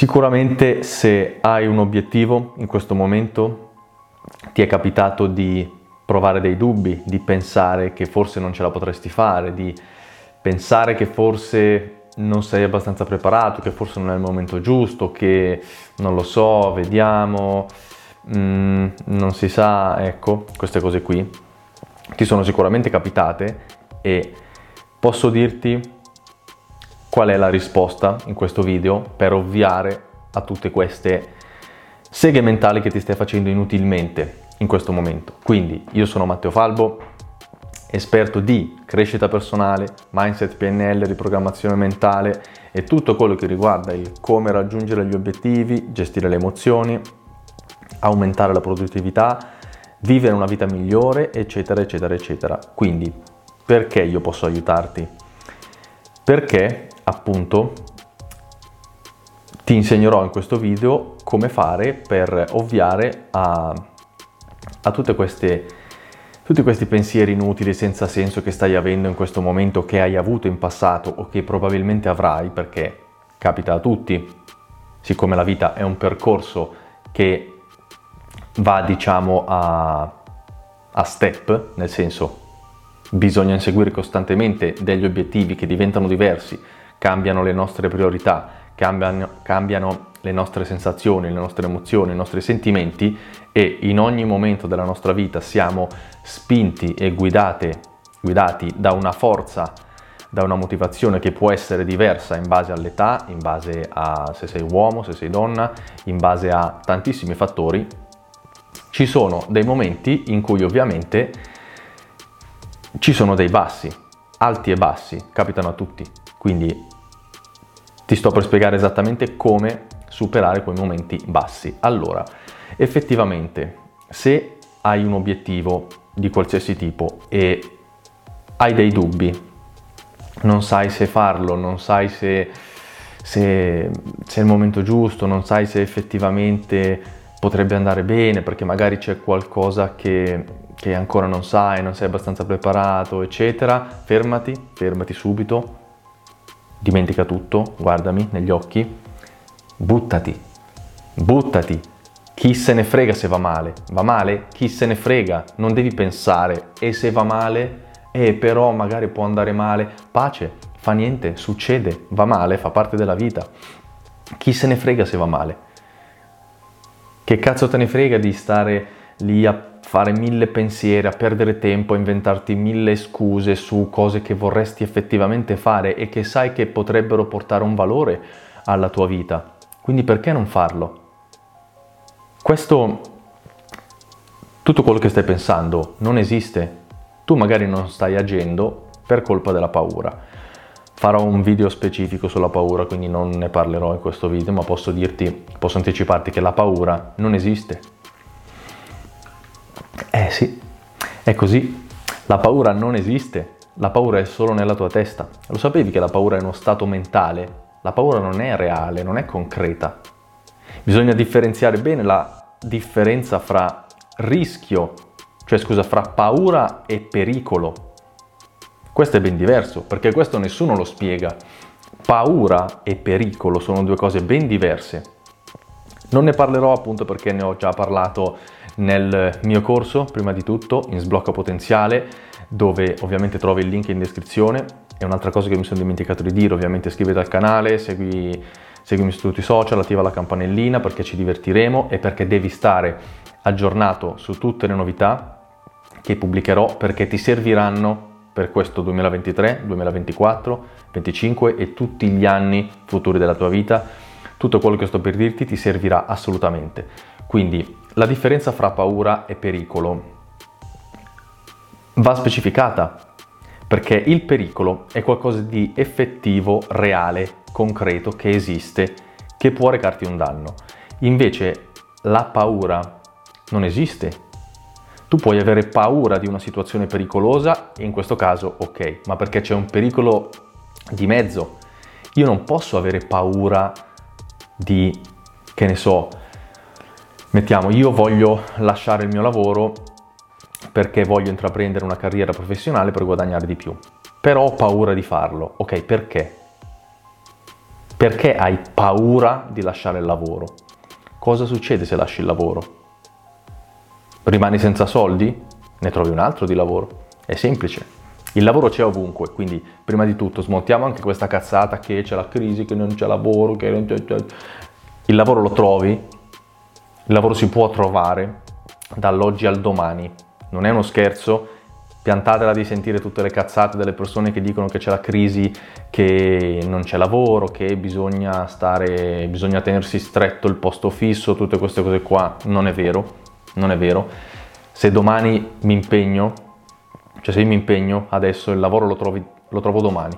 Sicuramente se hai un obiettivo in questo momento ti è capitato di provare dei dubbi, di pensare che forse non ce la potresti fare, di pensare che forse non sei abbastanza preparato, che forse non è il momento giusto, che non lo so, vediamo, mm, non si sa, ecco, queste cose qui ti sono sicuramente capitate e posso dirti qual è la risposta in questo video per ovviare a tutte queste seghe mentali che ti stai facendo inutilmente in questo momento. Quindi io sono Matteo Falbo, esperto di crescita personale, mindset PNL, riprogrammazione mentale e tutto quello che riguarda il come raggiungere gli obiettivi, gestire le emozioni, aumentare la produttività, vivere una vita migliore, eccetera, eccetera, eccetera. Quindi, perché io posso aiutarti? Perché appunto ti insegnerò in questo video come fare per ovviare a, a tutte queste, tutti questi pensieri inutili senza senso che stai avendo in questo momento, che hai avuto in passato o che probabilmente avrai, perché capita a tutti, siccome la vita è un percorso che va diciamo a, a step, nel senso bisogna inseguire costantemente degli obiettivi che diventano diversi cambiano le nostre priorità, cambiano, cambiano le nostre sensazioni, le nostre emozioni, i nostri sentimenti e in ogni momento della nostra vita siamo spinti e guidate, guidati da una forza, da una motivazione che può essere diversa in base all'età, in base a se sei uomo, se sei donna, in base a tantissimi fattori, ci sono dei momenti in cui ovviamente ci sono dei bassi, alti e bassi, capitano a tutti. Quindi ti sto per spiegare esattamente come superare quei momenti bassi. Allora, effettivamente, se hai un obiettivo di qualsiasi tipo e hai dei dubbi, non sai se farlo, non sai se, se, se è il momento giusto, non sai se effettivamente potrebbe andare bene perché magari c'è qualcosa che, che ancora non sai, non sei abbastanza preparato, eccetera, fermati, fermati subito, dimentica tutto, guardami negli occhi, buttati, buttati. Chi se ne frega se va male? Va male? Chi se ne frega? Non devi pensare. E se va male? Eh, però magari può andare male. Pace, fa niente, succede, va male, fa parte della vita. Chi se ne frega se va male? Che cazzo te ne frega di stare lì a fare mille pensieri, a perdere tempo, a inventarti mille scuse su cose che vorresti effettivamente fare e che sai che potrebbero portare un valore alla tua vita. Quindi perché non farlo? Questo, tutto quello che stai pensando non esiste. Tu magari non stai agendo per colpa della paura. Farò un video specifico sulla paura, quindi non ne parlerò in questo video, ma posso dirti, posso anticiparti che la paura non esiste eh sì, è così. La paura non esiste, la paura è solo nella tua testa. Lo sapevi che la paura è uno stato mentale? La paura non è reale, non è concreta. Bisogna differenziare bene la differenza fra rischio, cioè scusa, fra paura e pericolo. Questo è ben diverso, perché questo nessuno lo spiega. Paura e pericolo sono due cose ben diverse. Non ne parlerò appunto perché ne ho già parlato nel mio corso, prima di tutto, in sblocco potenziale, dove ovviamente trovi il link in descrizione. E un'altra cosa che mi sono dimenticato di dire, ovviamente iscriviti al canale, segui, seguimi su tutti i social, attiva la campanellina perché ci divertiremo e perché devi stare aggiornato su tutte le novità che pubblicherò perché ti serviranno per questo 2023, 2024, 2025 e tutti gli anni futuri della tua vita. Tutto quello che sto per dirti ti servirà assolutamente. Quindi la differenza fra paura e pericolo va specificata perché il pericolo è qualcosa di effettivo, reale, concreto, che esiste, che può recarti un danno. Invece la paura non esiste. Tu puoi avere paura di una situazione pericolosa, in questo caso ok, ma perché c'è un pericolo di mezzo. Io non posso avere paura di, che ne so, Mettiamo, io voglio lasciare il mio lavoro perché voglio intraprendere una carriera professionale per guadagnare di più, però ho paura di farlo. Ok, perché? Perché hai paura di lasciare il lavoro? Cosa succede se lasci il lavoro? Rimani senza soldi? Ne trovi un altro di lavoro. È semplice. Il lavoro c'è ovunque, quindi prima di tutto smontiamo anche questa cazzata che c'è la crisi, che non c'è lavoro, che non c'è... Il lavoro lo trovi, il lavoro si può trovare dall'oggi al domani. Non è uno scherzo, piantatela di sentire tutte le cazzate delle persone che dicono che c'è la crisi, che non c'è lavoro, che bisogna stare, bisogna tenersi stretto il posto fisso, tutte queste cose qua. Non è vero, non è vero. Se domani mi impegno, cioè se io mi impegno adesso il lavoro lo, trovi, lo trovo domani.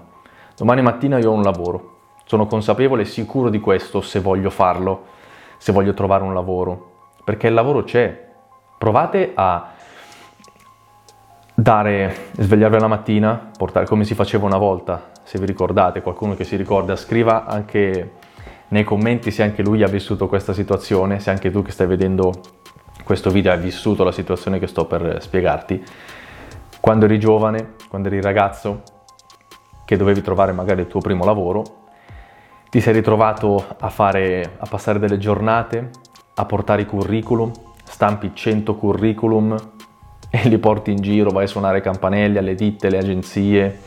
Domani mattina io ho un lavoro. Sono consapevole e sicuro di questo se voglio farlo, se voglio trovare un lavoro. Perché il lavoro c'è. Provate a dare, svegliarvi la mattina, portare come si faceva una volta, se vi ricordate, qualcuno che si ricorda, scriva anche nei commenti se anche lui ha vissuto questa situazione, se anche tu che stai vedendo questo video hai vissuto la situazione che sto per spiegarti. Quando eri giovane, quando eri ragazzo, che dovevi trovare magari il tuo primo lavoro, ti sei ritrovato a, fare, a passare delle giornate, a portare i curriculum, stampi 100 curriculum e li porti in giro, vai a suonare campanelli alle ditte, alle agenzie.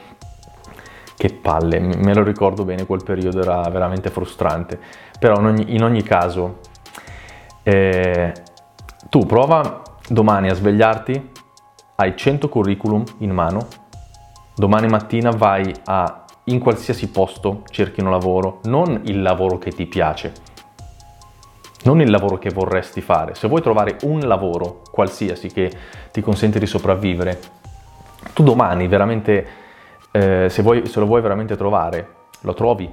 Che palle, me lo ricordo bene, quel periodo era veramente frustrante. Però in ogni, in ogni caso, eh, tu prova domani a svegliarti, hai 100 curriculum in mano, domani mattina vai a in qualsiasi posto cerchi un lavoro, non il lavoro che ti piace, non il lavoro che vorresti fare. Se vuoi trovare un lavoro qualsiasi che ti consente di sopravvivere, tu domani veramente, eh, se, vuoi, se, lo vuoi veramente trovare, lo trovi.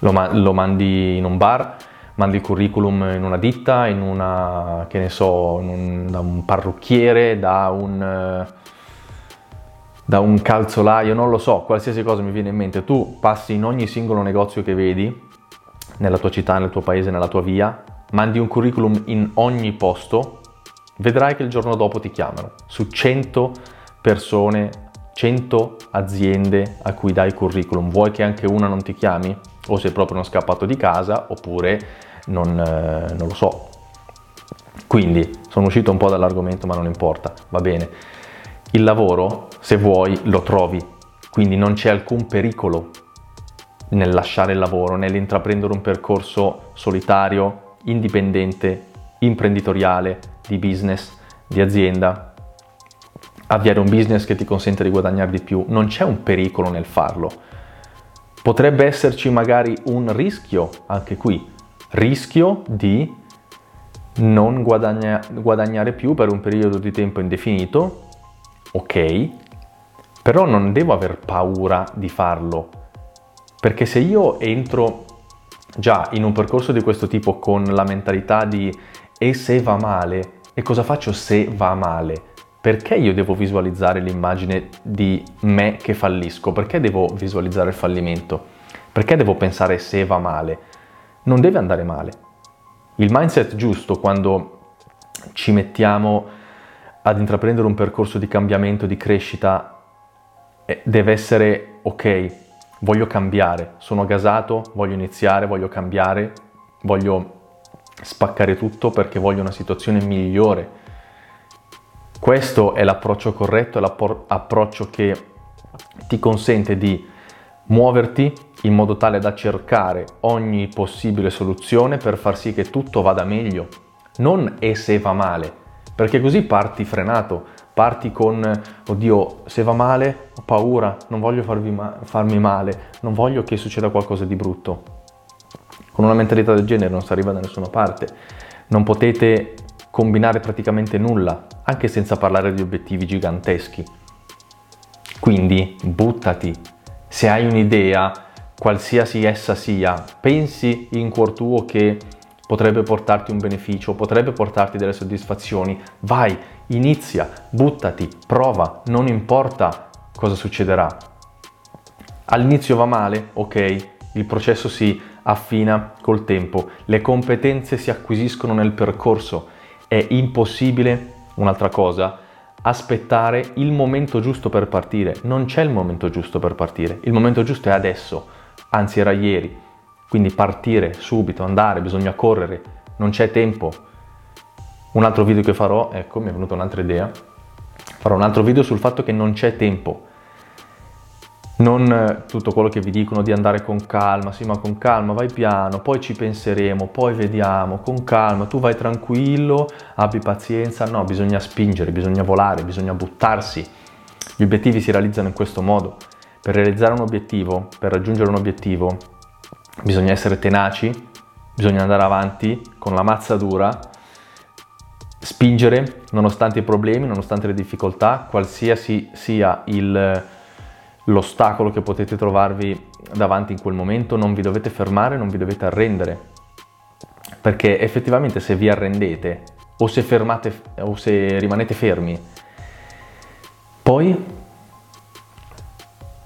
Lo, ma- lo, mandi in un bar, mandi il curriculum in una ditta, in una, che ne so, un, da un parrucchiere, da un... Uh, da un calzolaio, non lo so, qualsiasi cosa mi viene in mente, tu passi in ogni singolo negozio che vedi, nella tua città, nel tuo paese, nella tua via, mandi un curriculum in ogni posto, vedrai che il giorno dopo ti chiamano. Su 100 persone, 100 aziende a cui dai curriculum, vuoi che anche una non ti chiami? O sei proprio uno scappato di casa, oppure non, eh, non lo so. Quindi sono uscito un po' dall'argomento, ma non importa, va bene. Il lavoro, se vuoi, lo trovi, quindi non c'è alcun pericolo nel lasciare il lavoro, nell'intraprendere un percorso solitario, indipendente, imprenditoriale, di business, di azienda, avviare un business che ti consente di guadagnare di più. Non c'è un pericolo nel farlo. Potrebbe esserci magari un rischio anche qui, rischio di non guadagna- guadagnare più per un periodo di tempo indefinito ok, però non devo aver paura di farlo, perché se io entro già in un percorso di questo tipo con la mentalità di e se va male, e cosa faccio se va male? Perché io devo visualizzare l'immagine di me che fallisco? Perché devo visualizzare il fallimento? Perché devo pensare se va male? Non deve andare male. Il mindset giusto quando ci mettiamo ad intraprendere un percorso di cambiamento, di crescita, eh, deve essere ok, voglio cambiare, sono gasato, voglio iniziare, voglio cambiare, voglio spaccare tutto perché voglio una situazione migliore. Questo è l'approccio corretto, è l'approccio che ti consente di muoverti in modo tale da cercare ogni possibile soluzione per far sì che tutto vada meglio, non e se va male, perché così parti frenato, parti con, oddio, se va male, ho paura, non voglio ma- farmi male, non voglio che succeda qualcosa di brutto. Con una mentalità del genere non si arriva da nessuna parte. Non potete combinare praticamente nulla, anche senza parlare di obiettivi giganteschi. Quindi buttati. Se hai un'idea, qualsiasi essa sia, pensi in cuor tuo che potrebbe portarti un beneficio, potrebbe portarti delle soddisfazioni, vai, inizia, buttati, prova, non importa cosa succederà. All'inizio va male, ok, il processo si affina col tempo, le competenze si acquisiscono nel percorso, è impossibile, un'altra cosa, aspettare il momento giusto per partire, non c'è il momento giusto per partire, il momento giusto è adesso. anzi era ieri. Quindi partire subito, andare, bisogna correre, non c'è tempo. Un altro video che farò, ecco, mi è venuta un'altra idea, farò un altro video sul fatto che non c'è tempo non eh, tutto quello che vi dicono di andare con calma, sì ma con calma, vai piano, poi ci penseremo, poi vediamo, con calma, tu vai tranquillo, abbi pazienza, no, bisogna spingere, bisogna volare, bisogna buttarsi. Gli obiettivi si realizzano in questo modo. Per realizzare un obiettivo, per raggiungere un obiettivo, bisogna essere tenaci, bisogna andare avanti con la mazza dura, spingere nonostante i problemi, nonostante le difficoltà, qualsiasi sia il l'ostacolo che potete trovarvi davanti in quel momento, non vi dovete fermare, non vi dovete arrendere. Perché effettivamente se vi arrendete o se, fermate, o se rimanete fermi, poi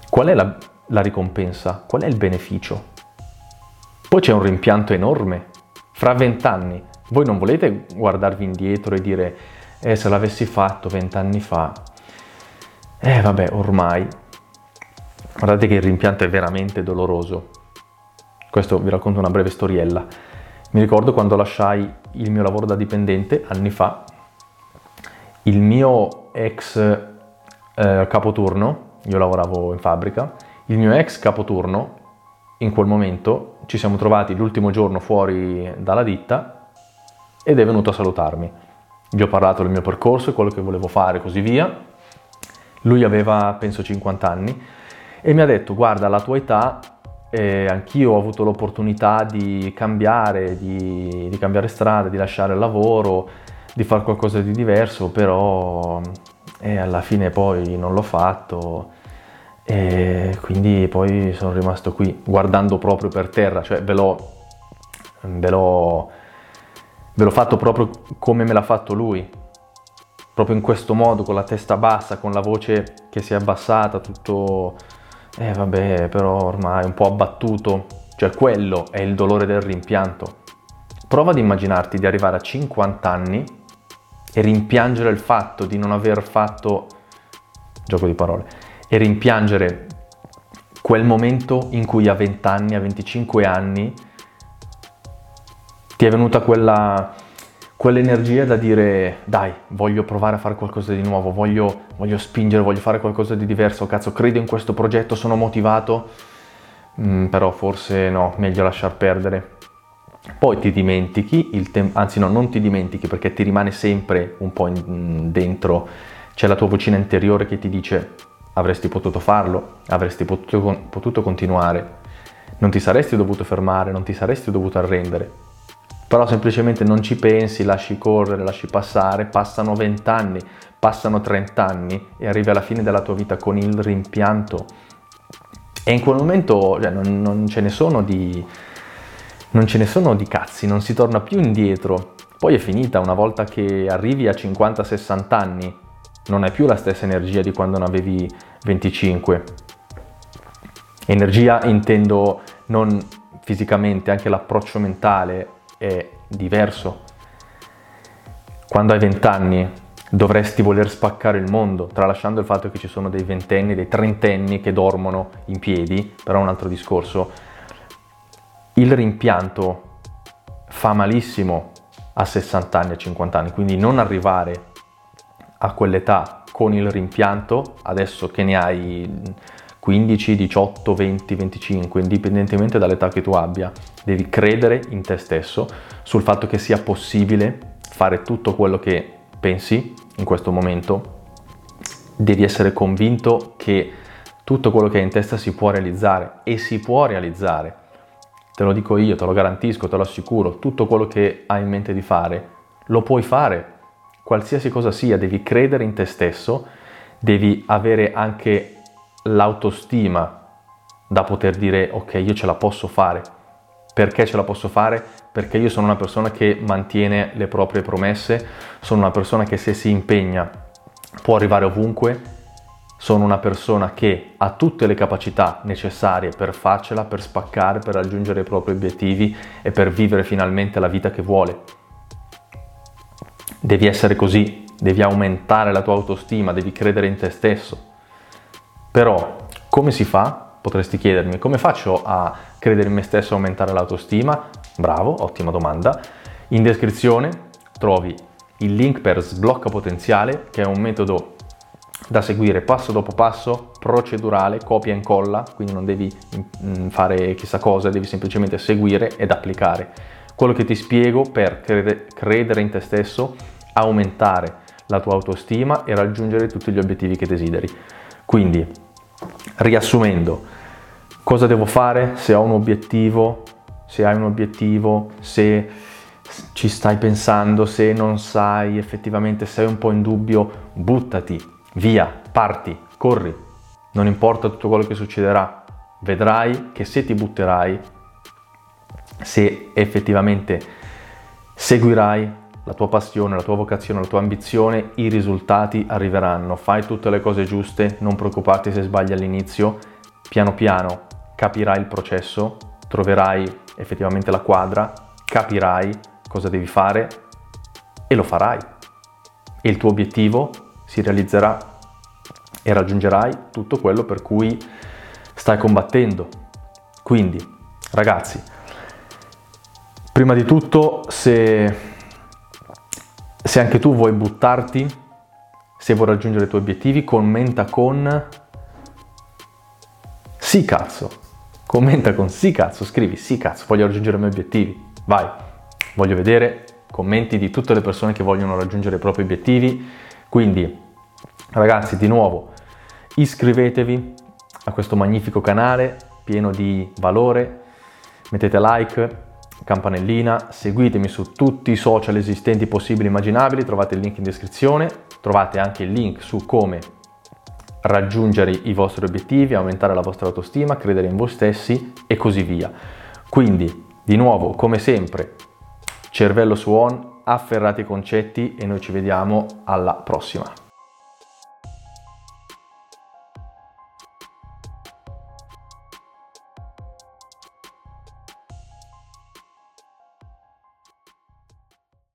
qual è la, la ricompensa? Qual è il beneficio? Poi c'è un rimpianto enorme. Fra vent'anni, voi non volete guardarvi indietro e dire, eh, se l'avessi fatto vent'anni fa, eh vabbè, ormai Guardate che il rimpianto è veramente doloroso. Questo vi racconto una breve storiella. Mi ricordo quando lasciai il mio lavoro da dipendente anni fa, il mio ex eh, capoturno, io lavoravo in fabbrica, il mio ex capoturno in quel momento ci siamo trovati l'ultimo giorno fuori dalla ditta ed è venuto a salutarmi. Gli ho parlato del mio percorso e quello che volevo fare, così via. Lui aveva penso 50 anni e mi ha detto guarda alla tua età eh, anch'io ho avuto l'opportunità di cambiare, di, di, cambiare strada, di lasciare il lavoro, di fare qualcosa di diverso, però eh, alla fine poi non l'ho fatto e quindi poi sono rimasto qui guardando proprio per terra, cioè ve l'ho, ve l'ho, ve l'ho fatto proprio come me l'ha fatto lui, proprio in questo modo, con la testa bassa, con la voce che si è abbassata, tutto eh vabbè, però ormai un po' abbattuto, cioè quello è il dolore del rimpianto. Prova ad immaginarti di arrivare a 50 anni e rimpiangere il fatto di non aver fatto, gioco di parole, e rimpiangere quel momento in cui a 20 anni, a 25 anni, ti è venuta quella quell'energia da dire dai, voglio provare a fare qualcosa di nuovo, voglio, voglio spingere, voglio fare qualcosa di diverso, cazzo, credo in questo progetto, sono motivato, mm, però forse no, meglio lasciar perdere. Poi ti dimentichi, tem- anzi no, non ti dimentichi perché ti rimane sempre un po' in- dentro, c'è la tua vocina interiore che ti dice avresti potuto farlo, avresti potuto, potuto continuare, non ti saresti dovuto fermare, non ti saresti dovuto arrendere però semplicemente non ci pensi, lasci correre, lasci passare, passano 20 anni, passano 30 anni e arrivi alla fine della tua vita con il rimpianto. E in quel momento cioè, non, non, ce ne sono di, non ce ne sono di cazzi, non si torna più indietro. Poi è finita, una volta che arrivi a 50-60 anni, non hai più la stessa energia di quando ne avevi 25. Energia intendo non fisicamente, anche l'approccio mentale è diverso. Quando hai vent'anni dovresti voler spaccare il mondo, tralasciando il fatto che ci sono dei ventenni, dei trentenni che dormono in piedi, però è un altro discorso. Il rimpianto fa malissimo a 60 anni, a 50 anni, quindi non arrivare a quell'età con il rimpianto, adesso che ne hai 15, 18, 20, 25, indipendentemente dall'età che tu abbia, devi credere in te stesso, sul fatto che sia possibile fare tutto quello che pensi in questo momento, devi essere convinto che tutto quello che hai in testa si può realizzare e si può realizzare. Te lo dico io, te lo garantisco, te lo assicuro, tutto quello che hai in mente di fare, lo puoi fare. Qualsiasi cosa sia, devi credere in te stesso, devi avere anche l'autostima da poter dire ok, io ce la posso fare. Perché ce la posso fare? Perché io sono una persona che mantiene le proprie promesse, sono una persona che se si impegna può arrivare ovunque, sono una persona che ha tutte le capacità necessarie per farcela, per spaccare, per raggiungere i propri obiettivi e per vivere finalmente la vita che vuole. Devi essere così, devi aumentare la tua autostima, devi credere in te stesso. Però come si fa? potresti chiedermi come faccio a credere in me stesso e aumentare l'autostima? Bravo, ottima domanda. In descrizione trovi il link per Sblocca Potenziale, che è un metodo da seguire passo dopo passo, procedurale, copia e incolla, quindi non devi mm, fare chissà cosa, devi semplicemente seguire ed applicare quello che ti spiego per credere in te stesso, aumentare la tua autostima e raggiungere tutti gli obiettivi che desideri. Quindi, riassumendo, cosa devo fare se ho un obiettivo, se hai un obiettivo, se ci stai pensando, se non sai effettivamente, sei un po' in dubbio, buttati, via, parti, corri, non importa tutto quello che succederà, vedrai che se ti butterai, se effettivamente seguirai la tua passione, la tua vocazione, la tua ambizione, i risultati arriveranno. Fai tutte le cose giuste, non preoccuparti se sbagli all'inizio, piano piano capirai il processo, troverai effettivamente la quadra, capirai cosa devi fare e lo farai. E il tuo obiettivo si realizzerà e raggiungerai tutto quello per cui stai combattendo. Quindi, ragazzi, prima di tutto, se se anche tu vuoi buttarti, se vuoi raggiungere i tuoi obiettivi, commenta con sì cazzo. Commenta con sì cazzo, scrivi sì cazzo, voglio raggiungere i miei obiettivi. Vai, voglio vedere commenti di tutte le persone che vogliono raggiungere i propri obiettivi. Quindi, ragazzi, di nuovo, iscrivetevi a questo magnifico canale pieno di valore, mettete like, campanellina, seguitemi su tutti i social esistenti possibili e immaginabili, trovate il link in descrizione, trovate anche il link su come raggiungere i vostri obiettivi, aumentare la vostra autostima, credere in voi stessi e così via. Quindi, di nuovo, come sempre, cervello su on, afferrate i concetti e noi ci vediamo alla prossima.